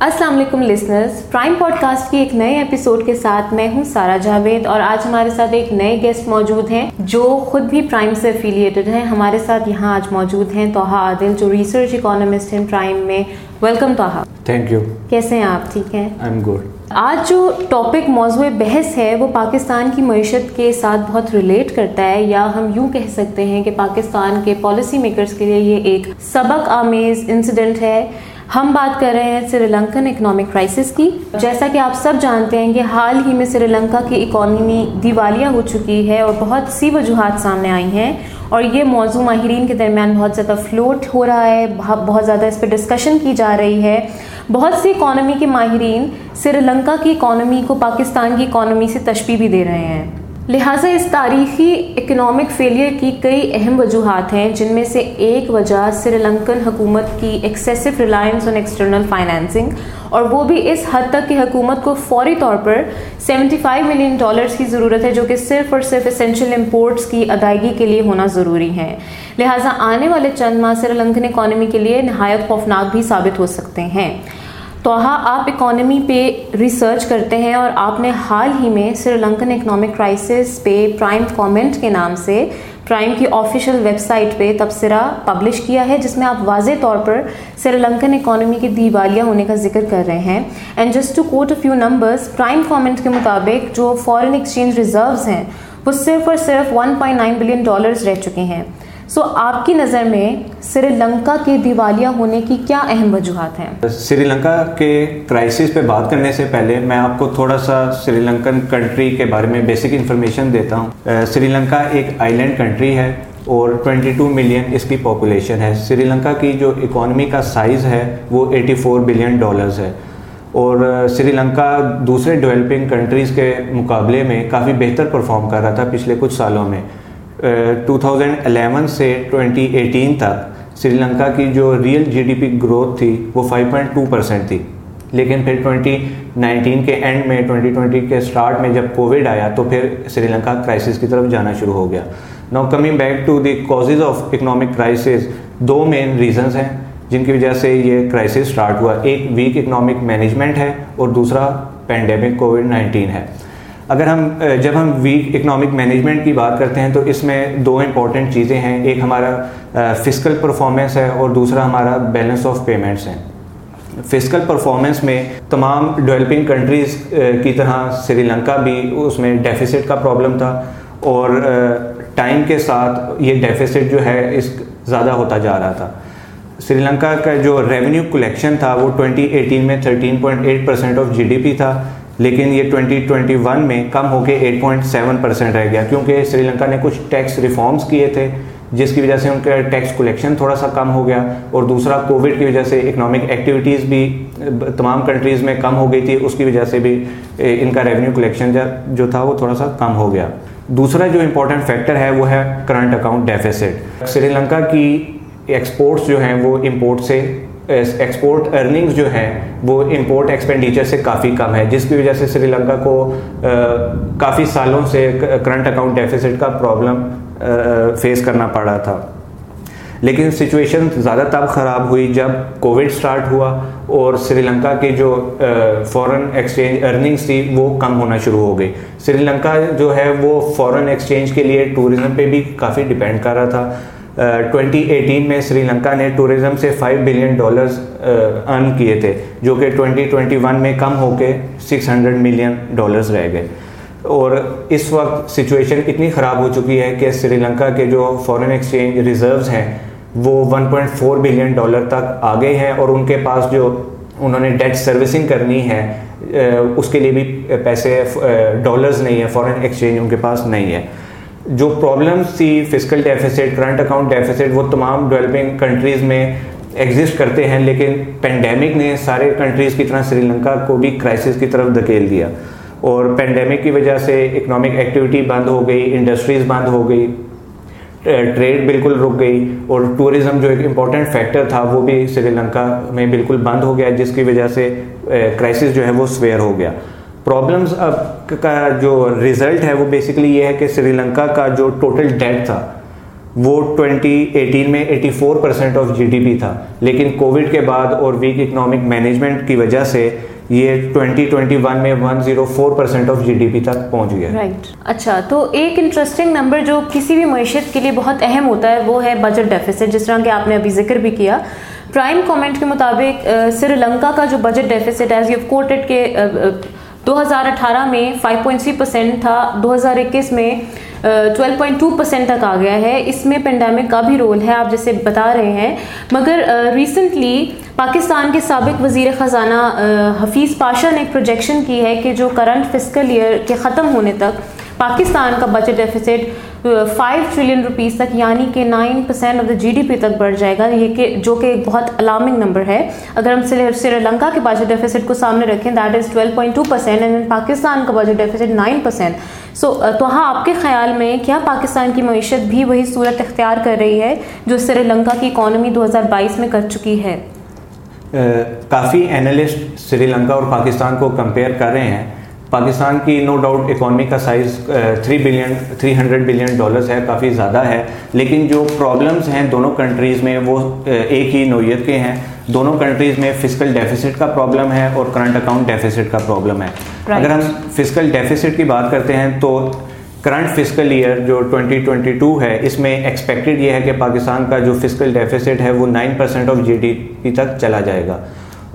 السلام علیکم listeners prime pod cost کی ایک نئے ایپیسوڈ کے ساتھ میں ہوں سارا جاوید اور آج ہمارے ساتھ ایک نئے گیسٹ موجود ہیں جو خود بھی پرائم سے افیلیٹڈ ہیں. ہمارے ساتھ یہاں آج موجود ہیں توحا عادل جو ریسرچ اکانومسٹ ہیں پرائم میں. ویلکم توحا تھینک یو کیسے ہیں آپ؟ ٹھیک ہیں؟ آئی ایم گڈ آج جو ٹاپک موضوع بحث ہے وہ پاکستان کی معیشت کے ساتھ بہت ریلیٹ کرتا ہے یا ہم یوں کہہ سکتے ہیں کہ پاکستان کے پالیسی میکرز کے لیے یہ ایک سبق آمیز انسیڈنٹ ہے۔ ہم بات کر رہے ہیں سری لنکن اکنامک کرائسس کی۔ جیسا کہ آپ سب جانتے ہیں کہ حال ہی میں سری لنکا کی اکانومی دیوالیہ ہو چکی ہے اور بہت سی وجوہات سامنے آئی ہیں۔ اور یہ موضوع ماہرین کے درمیان بہت زیادہ فلوٹ ہو رہا ہے، بہت زیادہ اس پہ ڈسکشن کی جا رہی ہے۔ بہت سی اکانومی کے ماہرین سری لنکا کی اکانومی کو پاکستان کی اکانومی سے تشبیح بھی دے رہے ہیں۔ لہٰذا اس تاریخی اکنامک فیلئر کی کئی اہم وجوہات ہیں، جن میں سے ایک وجہ سری لنکن حکومت کی excessive reliance on external financing اور وہ بھی اس حد تک کہ حکومت کو فوری طور پر سیونٹی فائیو ملین ڈالرز کی ضرورت ہے، جو کہ صرف اور صرف اسینشیل امپورٹس کی ادائیگی کے لیے ہونا ضروری ہے لہٰذا آنے والے چند ماہ سری لنکن اکانومی کے لیے نہایت خوفناک بھی ثابت ہو سکتے ہیں۔ توحا ہاں، آپ اکانومی پہ ریسرچ کرتے ہیں اور آپ نے حال ہی میں سری لنکن اکنامک کرائسس پہ پرائم کامنٹ کے نام سے پرائم کی آفیشیل ویب سائٹ پہ تبصرہ پبلش کیا ہے، جس میں آپ واضح طور پر سری لنکن اکانومی کی دیوالیہ ہونے کا ذکر کر رہے ہیں۔ And just to quote a few numbers prime comment کے مطابق جو فارن ایکسچینج ریزروز ہیں، وہ صرف اور صرف one point nine billion dollars رہ چکے ہیں۔ سو آپ کی نظر میں سری لنکا کے دیوالیہ ہونے کی کیا اہم وجوہات ہیں؟ سری لنکا کے کرائسس پہ بات کرنے سے پہلے میں آپ کو تھوڑا سا سری لنکن کنٹری کے بارے میں بیسک انفارمیشن دیتا ہوں۔ سری لنکا ایک آئی لینڈ کنٹری ہے اور 22 ملین اس کی پاپولیشن ہے۔ سری لنکا کی جو اکانومی کا سائز ہے وہ 84 بلین ڈالرز ہے۔ اور سری لنکا دوسرے ڈیولپنگ کنٹریز کے مقابلے میں کافی بہتر پرفارم کر رہا تھا پچھلے کچھ سالوں میں۔ ٹو تھاؤزینڈ الیون سے ٹوینٹی ایٹین تک سری لنکا کی جو real G D P growth تھی وہ فائیو پوائنٹ ٹو پرسینٹ تھی۔ لیکن پھر ٹوئنٹی نائنٹین کے اینڈ میں ٹوئنٹی ٹوئنٹی کے اسٹارٹ میں جب کووڈ آیا تو پھر سری لنکا کرائسس کی طرف جانا شروع ہو گیا۔ Now coming back to the causes of economic crisis do main reasons ہیں جن کی وجہ سے یہ کرائسس اسٹارٹ ہوا۔ ایک ویک اکنامک مینجمنٹ ہے اور دوسرا پینڈیمک کووڈ نائنٹین ہے۔ اگر ہم جب ہم ویک اکنامک مینجمنٹ کی بات کرتے ہیں تو اس میں دو امپورٹنٹ چیزیں ہیں۔ ایک ہمارا فزیکل پرفارمنس ہے اور دوسرا ہمارا بیلنس آف پیمنٹس ہیں۔ فزیکل پرفارمنس میں تمام ڈیولپنگ کنٹریز کی طرح سری لنکا بھی اس میں ڈیفیسٹ کا پرابلم تھا اور ٹائم کے ساتھ یہ ڈیفیسٹ جو ہے اس زیادہ ہوتا جا رہا تھا۔ سری لنکا کا جو ریونیو کلیکشن تھا وہ ٹوئنٹی ایٹین میں thirteen point eight percent of G D P تھا۔ لیکن یہ 2021 میں کم ہو کے 8.7 پرسینٹ رہ گیا، کیونکہ سری لنکا نے کچھ ٹیکس ریفارمز کیے تھے، جس کی وجہ سے ان کا ٹیکس کلیکشن تھوڑا سا کم ہو گیا اور دوسرا کووڈ کی وجہ سے اکنامک ایکٹیویٹیز بھی تمام کنٹریز میں کم ہو گئی تھی، اس کی وجہ سے بھی ان کا ریونیو کلیکشن جو تھا وہ تھوڑا سا کم ہو گیا۔ دوسرا جو امپورٹنٹ فیکٹر ہے وہ ہے current account deficit Sri Lanka کی ایکسپورٹس جو ہیں وہ امپورٹ سے ایکسپورٹ ارننگز جو ہیں وہ امپورٹ ایکسپینڈیچر سے کافی کم ہے، جس کی وجہ سے سری لنکا کو کافی سالوں سے کرنٹ اکاؤنٹ ڈیفیسٹ کا پرابلم فیس کرنا پڑ رہا تھا۔ لیکن سچویشن زیادہ تب خراب ہوئی جب کووڈ سٹارٹ ہوا اور سری لنکا کی جو فورن ایکسچینج ارننگس تھی وہ کم ہونا شروع ہو گئی۔ سری لنکا جو ہے وہ فورن ایکسچینج کے لیے ٹورزم پہ بھی کافی ڈپینڈ کر رہا تھا۔ ٹوینٹی ایٹین میں سری لنکا نے ٹورزم سے فائیو بلین ڈالرز ارن کیے تھے، جو کہ ٹوینٹی ٹوینٹی ون میں کم ہو کے سکس ہنڈریڈ ملین ڈالرز رہ گئے۔ اور اس وقت سچویشن اتنی خراب ہو چکی ہے کہ سری لنکا کے جو فورن ایکسچینج ریزروز ہیں، وہ one point four billion dollar تک آ گئے ہیں اور ان کے پاس جو انہوں نے ڈیٹ سروسنگ کرنی ہے اس کے لیے بھی پیسے ڈالرز نہیں ہیں فورن ایکسچینج ان کے پاس نہیں ہے۔ جو پرابلمس تھی fiscal deficit current account deficit وہ تمام ڈیولپنگ کنٹریز میں ایگزسٹ کرتے ہیں، لیکن پینڈیمک نے سارے کنٹریز کی طرح سری لنکا کو بھی کرائسس کی طرف دھکیل دیا۔ اور پینڈیمک کی وجہ سے اکنامک ایکٹیویٹی بند ہو گئی انڈسٹریز بند ہو گئی ٹریڈ بالکل رک گئی۔ اور ٹورزم جو ایک امپورٹنٹ فیکٹر تھا، وہ بھی سری لنکا میں بالکل بند ہو گیا، جس کی وجہ سے eh, کرائسس جو ہے وہ سویئر ہو گیا۔ پرابلمس اب کا جو ریزلٹ ہے وہ بیسکلی یہ ہے کہ سری لنکا کا جو ٹوٹل ڈیٹ تھا وہ ٹوینٹی ایٹین میں eighty four percent of G D P تھا لیکن کووڈ کے بعد اور ویک اکنامک مینجمنٹ کی وجہ سے یہ ٹوینٹی ٹوینٹی ون میں one zero four percent of G D P تک پہنچ گیا رائٹ اچھا تو ایک انٹرسٹنگ نمبر جو کسی بھی معیشت کے لیے بہت اہم ہوتا ہے وہ ہے بجٹ ڈیفیسٹ جس طرح کہ آپ نے ابھی ذکر بھی کیا پرائم کامنٹ کے مطابق سری لنکا کا جو budget deficit as you quoted کے دو ہزار اٹھارہ میں فائیو پوائنٹ تھری پرسینٹ تھا، دو ہزار اکیس میں ٹویلو پوائنٹ ٹو پرسینٹ تک آ گیا ہے۔ اس میں پینڈیمک کا بھی رول ہے، آپ جیسے بتا رہے ہیں۔ مگر ریسنٹلی پاکستان کے سابق وزیر خزانہ حفیظ پاشا نے ایک پروجیکشن کی ہے کہ جو کرنٹ فسکل ایئر کے ختم ہونے تک پاکستان کا budget deficit five trillion rupees تک یعنی کہ nine percent of the G D P تک بڑھ جائے گا۔ یہ کہ جو کہ ایک بہت الارمنگ نمبر ہے۔ اگر ہم سری لنکا کے بجٹ ڈیفیسٹ کو سامنے رکھیں that is twelve point two percent and Pakistan کا budget deficit nine percent so تو ہاں آپ کے خیال میں کیا پاکستان کی معیشت بھی وہی صورت اختیار کر رہی ہے جو سری لنکا کی اکانومی دو ہزار بائیس میں کر چکی ہے؟ uh, کافی اینالسٹ سری لنکا اور پاکستان کو کمپیئر کر رہے ہیں۔ پاکستان کی نو ڈاؤٹ اکانومی کا size three billion three hundred billion dollars ہے کافی زیادہ ہے۔ لیکن جو پرابلمز ہیں دونوں کنٹریز میں وہ ایک ہی نوعیت کے ہیں۔ دونوں کنٹریز میں فزیکل ڈیفیسٹ کا پرابلم ہے اور کرنٹ اکاؤنٹ ڈیفیسٹ کا پرابلم ہے۔ اگر ہم فزیکل ڈیفیسٹ کی بات کرتے ہیں تو کرنٹ فزیکل ایئر جو 2022 ہے اس میں ایکسپیکٹڈ یہ ہے کہ پاکستان کا جو فزیکل ڈیفیسٹ ہے وہ nine percent of G D P تک چلا جائے گا۔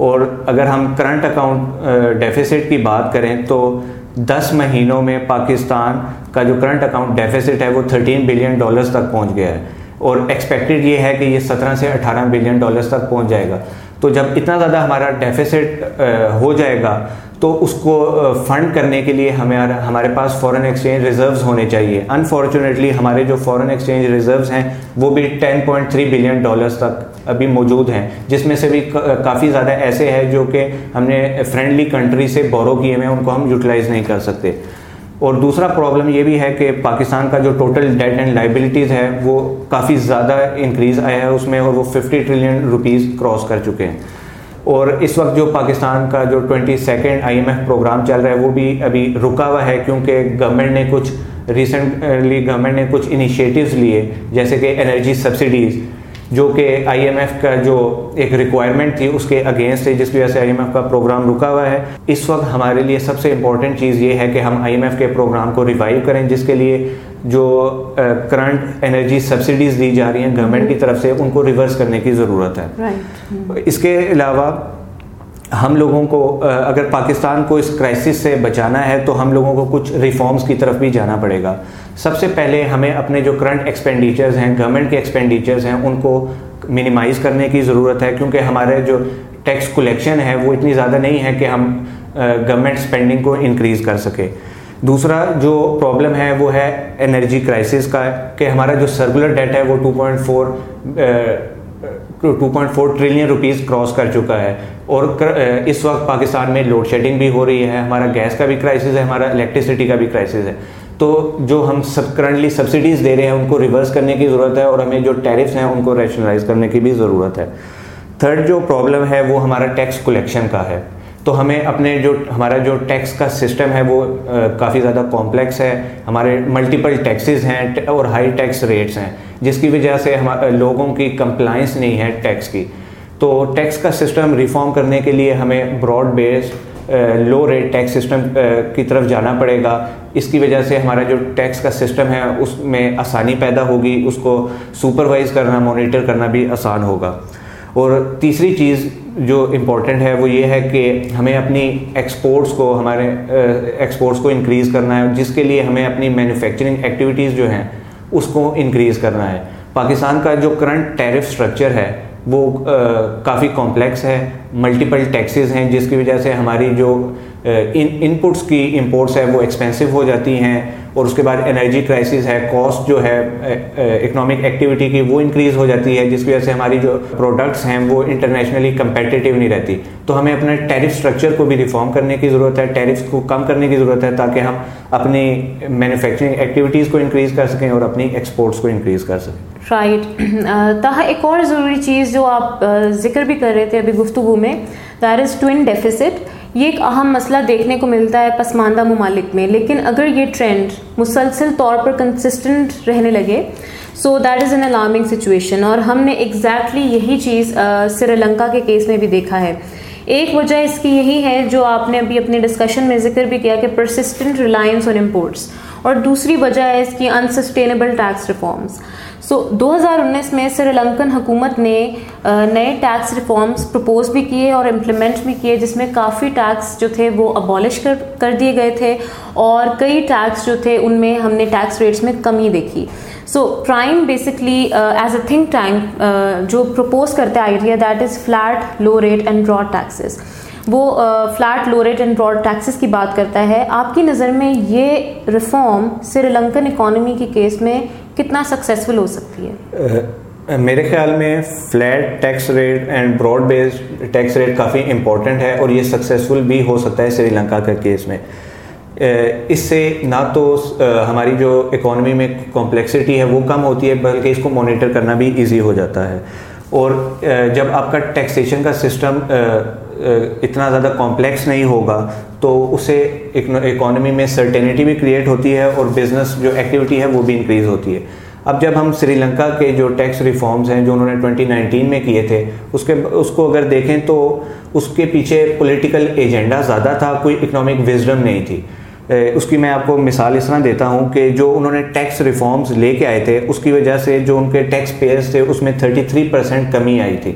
اور اگر ہم کرنٹ اکاؤنٹ ڈیفیسٹ کی بات کریں تو دس مہینوں میں پاکستان کا جو کرنٹ اکاؤنٹ ڈیفیسٹ ہے وہ تھرٹین بلین ڈالرز تک پہنچ گیا ہے۔ اور ایکسپیکٹڈ یہ ہے کہ یہ سترہ سے اٹھارہ بلین ڈالرز تک پہنچ جائے گا۔ تو جب اتنا زیادہ ہمارا ڈیفیسٹ ہو جائے گا تو اس کو فنڈ کرنے کے لیے ہمیں ہمارے پاس فورن ایکسچینج ریزروز ہونے چاہیے۔ انفارچونیٹلی ہمارے جو فورن ایکسچینج ریزروز ہیں، وہ بھی ten point three billion dollars تک ابھی موجود ہیں، جس میں سے بھی کافی زیادہ ایسے ہیں جو کہ ہم نے فرینڈلی کنٹری سے بورو کیے ہوئے ہیں، ان کو ہم یوٹیلائز نہیں کر سکتے۔ اور دوسرا پرابلم یہ بھی ہے کہ پاکستان کا جو ٹوٹل ڈیٹ اینڈ لائبلٹیز ہے، وہ کافی زیادہ انکریز آیا ہے اس میں اور وہ ففٹی ٹریلین روپیز کراس کر چکے ہیں۔ اور اس وقت جو پاکستان کا جو twenty second I M F program چل رہا ہے وہ بھی ابھی رکا ہوا ہے کیونکہ گورنمنٹ نے کچھ ریسنٹلی گورنمنٹ نے کچھ انیشیٹوز لیے، جیسے کہ انرجی سبسڈیز جو کہ آئی ایم ایف کا جو ایک ریکوائرمنٹ تھی اس کے اگینسٹ ہے جس کی وجہ سے آئی ایم ایف کا پروگرام رکا ہوا ہے۔ اس وقت ہمارے لیے سب سے امپورٹنٹ چیز یہ ہے کہ ہم آئی ایم ایف کے پروگرام کو ریوائیو کریں جس کے لیے جو کرنٹ انرجی سبسڈیز دی جا رہی ہیں گورنمنٹ کی طرف سے ان کو ریورس کرنے کی ضرورت ہے۔ اس کے علاوہ ہم لوگوں کو اگر پاکستان کو اس کرائسس سے بچانا ہے تو ہم لوگوں کو کچھ ریفارمز کی طرف بھی جانا پڑے گا۔ سب سے پہلے ہمیں اپنے جو کرنٹ ایکسپینڈیچرز ہیں گورنمنٹ کے ایکسپینڈیچرز ہیں، ان کو منیمائز کرنے کی ضرورت ہے، کیونکہ ہمارے جو ٹیکس کلیکشن ہے وہ اتنی زیادہ نہیں ہے کہ ہم گورنمنٹ اسپینڈنگ کو انکریز کر سکے۔ دوسرا جو پرابلم ہے، وہ ہے انرجی کرائسس کا، کہ ہمارا جو سرکولر ڈیٹ ہے، وہ two point four two point four trillion rupees cross کر چکا ہے۔ اور اس وقت پاکستان میں لوڈ شیڈنگ بھی ہو رہی ہے، ہمارا گیس کا بھی کرائسس ہے، ہمارا الیکٹریسٹی کا بھی کرائسس ہے۔ تو جو ہم سب کرنٹلی سبسڈیز دے رہے ہیں، ان کو ریورس کرنے کی ضرورت ہے اور ہمیں جو ٹیرفس ہیں، ان کو ریشنلائز کرنے کی بھی ضرورت ہے۔ تھرڈ جو پرابلم ہے، وہ ہمارا ٹیکس کلیکشن کا ہے۔ تو ہمیں اپنے جو ہمارا جو ٹیکس کا سسٹم ہے، وہ کافی زیادہ کمپلیکس ہے۔ ہمارے ملٹیپل ٹیکسز ہیں اور ہائی ٹیکس ریٹس ہیں، جس کی وجہ سے لوگوں کی کمپلائنس نہیں ہے ٹیکس کی۔ تو ٹیکس کا سسٹم ریفارم کرنے کے لیے ہمیں broad base low rate tax system کی طرف جانا پڑے گا۔ اس کی وجہ سے ہمارا جو ٹیکس کا سسٹم ہے، اس میں آسانی پیدا ہوگی۔ اس کو سپروائز کرنا مانیٹر کرنا بھی آسان ہوگا۔ اور تیسری چیز جو امپورٹنٹ ہے، وہ یہ ہے کہ ہمیں اپنی ایکسپورٹس کو، ہمارے ایکسپورٹس کو انکریز کرنا ہے۔ جس کے لیے ہمیں اپنی مینوفیکچرنگ ایکٹیویٹیز جو ہیں، اس کو انکریز کرنا ہے۔ پاکستان کا جو کرنٹ ٹیرف اسٹرکچر ہے وہ کافی کمپلیکس ہے ملٹیپل ٹیکسز ہیں، جس کی وجہ سے ہماری جو ان پٹس کی امپورٹس ہے وہ ایکسپینسو ہو جاتی ہیں اور اس کے بعد انرجی کرائسس ہے کاسٹ جو ہے اکنامک ایکٹیویٹی کی وہ انکریز ہو جاتی ہے، جس کی وجہ سے ہماری جو پروڈکٹس ہیں، وہ انٹرنیشنلی کمپیٹیو نہیں رہتی۔ تو ہمیں اپنے ٹیرف اسٹرکچر کو بھی ریفارم کرنے کی ضرورت ہے ٹیرفس کو کم کرنے کی ضرورت ہے، تاکہ ہم اپنی مینوفیکچرنگ ایکٹیویٹیز کو انکریز کر سکیں اور اپنی ایکسپورٹس کو انکریز کر سکیں۔ رائٹ تاہا ایک اور ضروری چیز جو آپ uh, ذکر بھی کر رہے تھے ابھی گفتگو میں دیٹ از ٹوئن ڈیفیسٹ یہ ایک اہم مسئلہ دیکھنے کو ملتا ہے پسماندہ ممالک میں، لیکن اگر یہ ٹرینڈ مسلسل طور پر کنسسٹنٹ رہنے لگے so that is an alarming situation اور ہم نے ایگزیکٹلی یہی چیز uh, سری لنکا کے کیس میں بھی دیکھا ہے. ایک وجہ اس کی یہی ہے جو آپ نے ابھی اپنے ڈسکشن میں ذکر بھی کیا کہ پرسسٹنٹ ریلائنس آن امپورٹس اور دوسری وجہ ہے اس کی انسسٹینیبل ٹیکس ریفارمس سو دو ہزار انیس میں سری لنکن حکومت نے نئے ٹیکس ریفارمس پرپوز بھی کیے اور امپلیمنٹ بھی کیے جس میں کافی ٹیکس جو تھے وہ ابالش کر کر دیے گئے تھے اور کئی ٹیکس جو تھے ان میں ہم نے ٹیکس ریٹس میں کمی دیکھی. So prime basically as a think tank جو پرپوز کرتے idea that is flat low rate and broad taxes وہ flat low rate and broad taxes کی بات کرتا ہے۔ آپ کی نظر میں یہ ریفارم سری لنکن اکانومی کے کیس میں کتنا سکسیزفل ہو سکتی ہے؟ میرے خیال میں flat tax rate and broad based tax rate coffee important ہے اور یہ سکسیزفل بھی ہو سکتا ہے سری لنکا کا کیس میں۔ اس سے نہ تو ہماری جو اکانومی میں کمپلیکسٹی ہے وہ کم ہوتی ہے، بلکہ اس کو مانیٹر کرنا بھی ایزی ہو جاتا ہے۔ اور جب آپ کا ٹیکسیشن کا سسٹم اتنا زیادہ کمپلیکس نہیں ہوگا، تو اس سے اکانومی میں سرٹینٹی بھی کریٹ ہوتی ہے اور بزنس جو ایکٹیویٹی ہے وہ بھی انکریز ہوتی ہے۔ اب جب ہم سری لنکا کے جو ٹیکس ریفارمز ہیں جو انہوں نے ٹوئنٹی نائنٹین میں کیے تھے، اس کے، اس کو اگر دیکھیں تو اس کے پیچھے پولیٹیکل ایجنڈا زیادہ تھا، کوئی اکنامک وزڈم نہیں تھی۔ اس کی میں آپ کو مثال اس طرح دیتا ہوں کہ جو انہوں نے ٹیکس ریفارمز لے کے آئے تھے، اس کی وجہ سے جو ان کے ٹیکس پیئرز تھے، اس میں تھرٹی تھری پرسینٹ کمی آئی تھی۔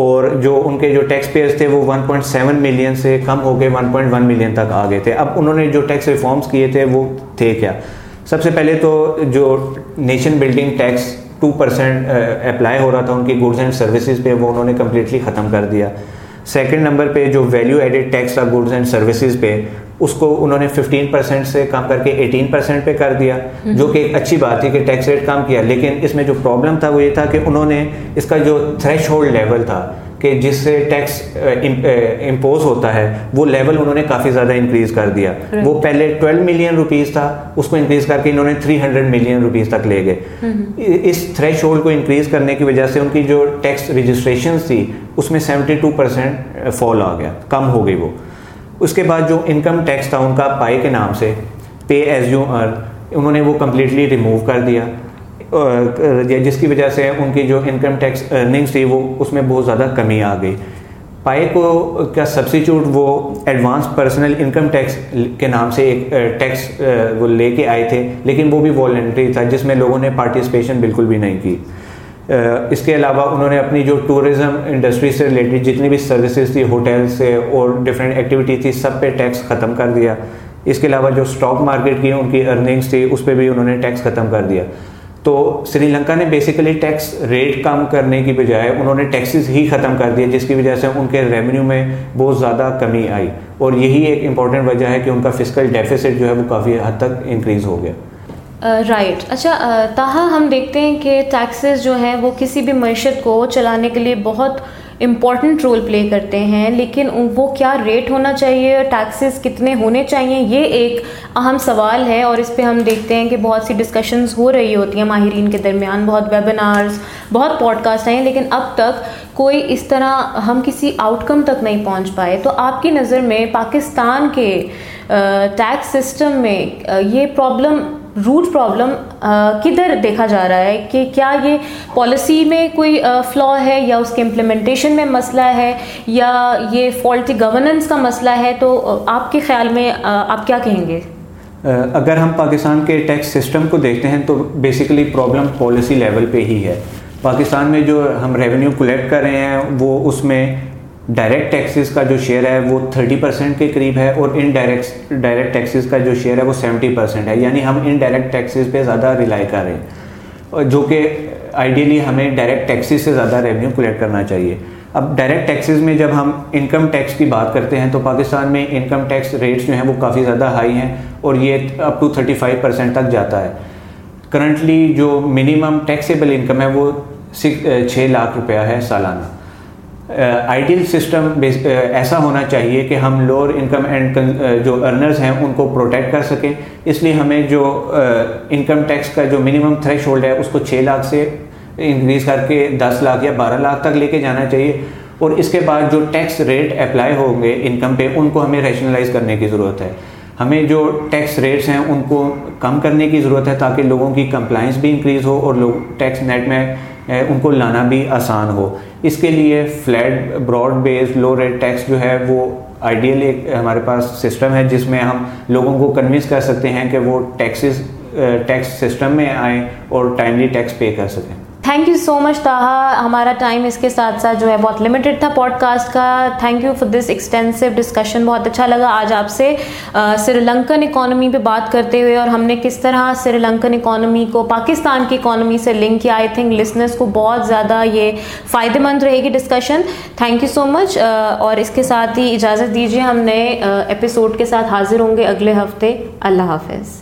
اور جو ان کے جو ٹیکس پیئرز تھے وہ 1.7 ملین سے کم ہو کے 1.1 ملین تک آ گئے تھے۔ اب انہوں نے جو ٹیکس ریفارمز کیے تھے وہ تھے کیا؟ سب سے پہلے تو جو nation building tax two percent apply ہو رہا تھا ان کی گڈز اینڈ سروسز پہ، وہ انہوں نے کمپلیٹلی ختم کر دیا۔ سیکنڈ نمبر پہ جو ویلیو ایڈیڈ ٹیکس تھا گڈز اینڈ سروسز پہ اس کو انہوں نے ففٹین پرسینٹ سے کم کر کے ایٹین پرسینٹ پہ کر دیا جو کہ ایک اچھی بات تھی کہ ٹیکس ریٹ کم کیا لیکن اس میں جو پرابلم تھا وہ یہ تھا کہ انہوں نے اس کا جو تھریش ہولڈ لیول تھا کہ جس سے ٹیکس امپوز ہوتا ہے وہ لیول انہوں نے کافی زیادہ انکریز کر دیا۔ وہ پہلے ٹویلو ملین روپیز تھا اس کو انکریز کر کے انہوں نے تھری ہنڈریڈ ملین روپیز تک لے گئے۔ اس تھریش ہولڈ کو انکریز کرنے کی وجہ سے ان کی جو ٹیکس رجسٹریشن تھی اس میں سیونٹی ٹو پرسینٹ فال آ گیا کم ہو گئی وہ۔ اس کے بعد جو انکم ٹیکس تھا ان کا پائی کے نام سے پے ایز یو ارن انہوں نے وہ کمپلیٹلی ریموو کر دیا. جس کی وجہ سے ان کی جو انکم ٹیکس ارننگس تھی وہ اس میں بہت زیادہ کمی آ گئی. پائے کو کا سبسٹیچیوٹ وہ ایڈوانس پرسنل انکم ٹیکس کے نام سے ایک ٹیکس وہ لے کے آئے تھے، لیکن وہ بھی والنٹری تھا، جس میں لوگوں نے پارٹیسپیشن بالکل بھی نہیں کی. اس کے علاوہ انہوں نے اپنی جو ٹورزم انڈسٹری سے ریلیٹڈ جتنی بھی سروسز تھی ہوٹل سے اور ڈفرینٹ ایکٹیویٹی تھی، سب پہ ٹیکس ختم کر دیا۔ اس کے علاوہ جو اسٹاک مارکیٹ کی ان کی ارننگس تھی، اس پہ بھی انہوں نے ٹیکس ختم کر دیا۔ تو سری لنکا نے بیسیکلی ٹیکس ریٹ کم کرنے کی بجائے انہوں نے ٹیکسز ہی ختم کر دیے، جس کی وجہ سے ان کے ریونیو میں بہت زیادہ کمی آئی۔ اور یہی ایک امپورٹنٹ وجہ ہے کہ ان کا فزیکل ڈیفیسٹ جو ہے وہ کافی حد تک انکریز ہو گیا۔ Uh, رائٹ اچھا uh, تاہا، ہم دیکھتے ہیں کہ ٹیکسز جو ہیں، وہ کسی بھی معیشت کو چلانے کے لیے بہت امپورٹنٹ رول پلے کرتے ہیں، لیکن وہ کیا ریٹ ہونا چاہیے؟ ٹیکسز کتنے ہونے چاہیے؟ یہ ایک اہم سوال ہے اور اس پہ ہم دیکھتے ہیں کہ بہت سی ڈسکشنز ہو رہی ہوتی ہیں ماہرین کے درمیان۔ بہت ویبینارز بہت پوڈ کاسٹ ہیں، لیکن اب تک کوئی اس طرح ہم کسی آؤٹ کم تک نہیں پہنچ پائے۔ تو آپ کی نظر میں پاکستان کے uh, ٹیکس سسٹم میں یہ پرابلم روٹ پرابلم کدھر دیکھا جا رہا ہے کہ کیا یہ پالیسی میں کوئی فلا ہے یا اس کے امپلیمنٹیشن میں مسئلہ ہے یا یہ فالٹی گورننس کا مسئلہ ہے؟ تو آپ کے خیال میں آپ کیا کہیں گے؟ اگر ہم پاکستان کے ٹیکس سسٹم کو دیکھتے ہیں تو بیسیکلی پرابلم پالیسی لیول پہ ہی ہے۔ پاکستان میں جو ہم ریونیو کلیکٹ کر رہے ہیں، وہ اس میں ڈائریکٹ ٹیکسز کا جو شیئر ہے وہ تھرٹی پرسینٹ کے قریب ہے اور ان ڈائریکٹ ڈائریکٹ ٹیکسز کا جو شیئر ہے وہ سیونٹی پرسینٹ ہے۔ یعنی ہم ان ڈائریکٹ ٹیکسز پہ زیادہ ریلائی کر رہے ہیں۔ جو کہ آئیڈیلی ہمیں ڈائریکٹ ٹیکسز سے زیادہ ریونیو کلیکٹ کرنا چاہیے۔ اب ڈائریکٹ ٹیکسز میں جب ہم انکم ٹیکس کی بات کرتے ہیں تو پاکستان میں انکم ٹیکس ریٹس جو ہیں وہ کافی زیادہ ہائی ہیں اور یہ up to thirty five percent تک جاتا ہے۔ کرنٹلی جو منیمم ٹیکسیبل انکم ہے وہ چھ لاکھ روپیہ ہے سالانہ۔ آئیڈیل سسٹم ایسا ہونا چاہیے کہ ہم لوور انکم اینڈ جو ارنرز ہیں، ان کو پروٹیکٹ کر سکیں۔ اس لیے ہمیں جو انکم ٹیکس کا جو منیمم تھریش ہولڈ ہے، اس کو چھ لاکھ سے انکریز کر کے دس لاکھ یا بارہ لاکھ تک لے کے جانا چاہیے۔ اور اس کے بعد جو ٹیکس ریٹ اپلائی ہوں گے انکم پہ، ان کو ہمیں ریشنلائز کرنے کی ضرورت ہے۔ ہمیں جو ٹیکس ریٹس ہیں، ان کو کم کرنے کی ضرورت ہے تاکہ لوگوں کی کمپلائنس بھی انکریز ہو اور لوگ ٹیکس نیٹ میں ان کو لانا بھی آسان ہو۔ اس کے لیے flat broad base low rate tax جو ہے، وہ آئیڈیل ایک ہمارے پاس سسٹم ہے، جس میں ہم لوگوں کو کنوینس کر سکتے ہیں کہ وہ ٹیکسز ٹیکس سسٹم میں آئیں اور ٹائملی ٹیکس پے کر سکیں۔ Thank you so much Taha ہمارا ٹائم اس کے ساتھ ساتھ جو ہے بہت لمیٹڈ تھا پوڈ کاسٹ کا. Thank you for this extensive discussion بہت اچھا لگا آج آپ سے. سری لنکن اکانومی پہ بات کرتے ہوئے اور ہم نے کس طرح سری لنکن اکانومی کو پاکستان کی اکانومی سے لنک کیا. آئی تھنک لسنرس کو بہت زیادہ یہ فائدہ مند رہے گی discussion thank you so much اور اس کے ساتھ ہی اجازت دیجیے ہم نئے ایپیسوڈ کے ساتھ حاضر ہوں گے اگلے ہفتے. اللہ حافظ.